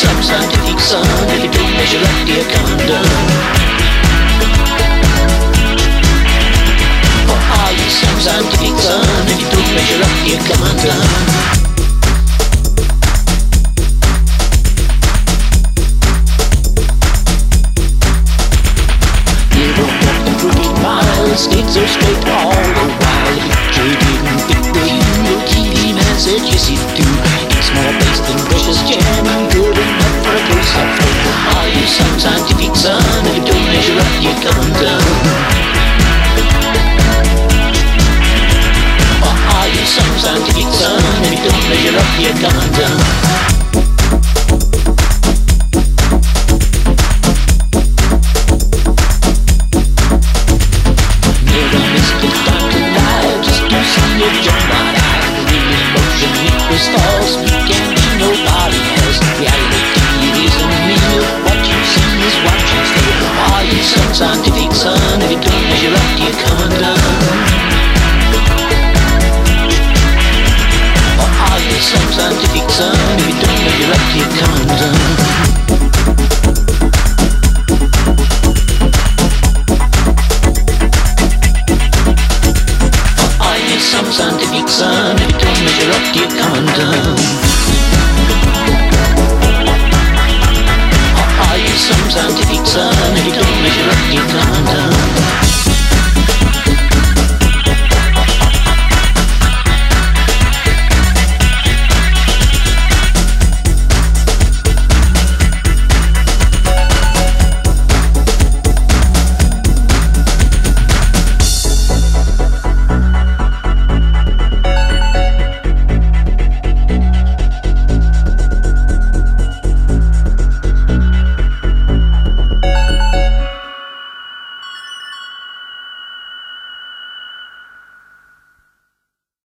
some scientific son If you don't measure up, dear condom Or are you some scientific son If you don't measure up, dear condom Sticks are straight all the while. Jay didn't think the eulogy message, yes, it do. Some scientific if if you don't measure up, you come undone.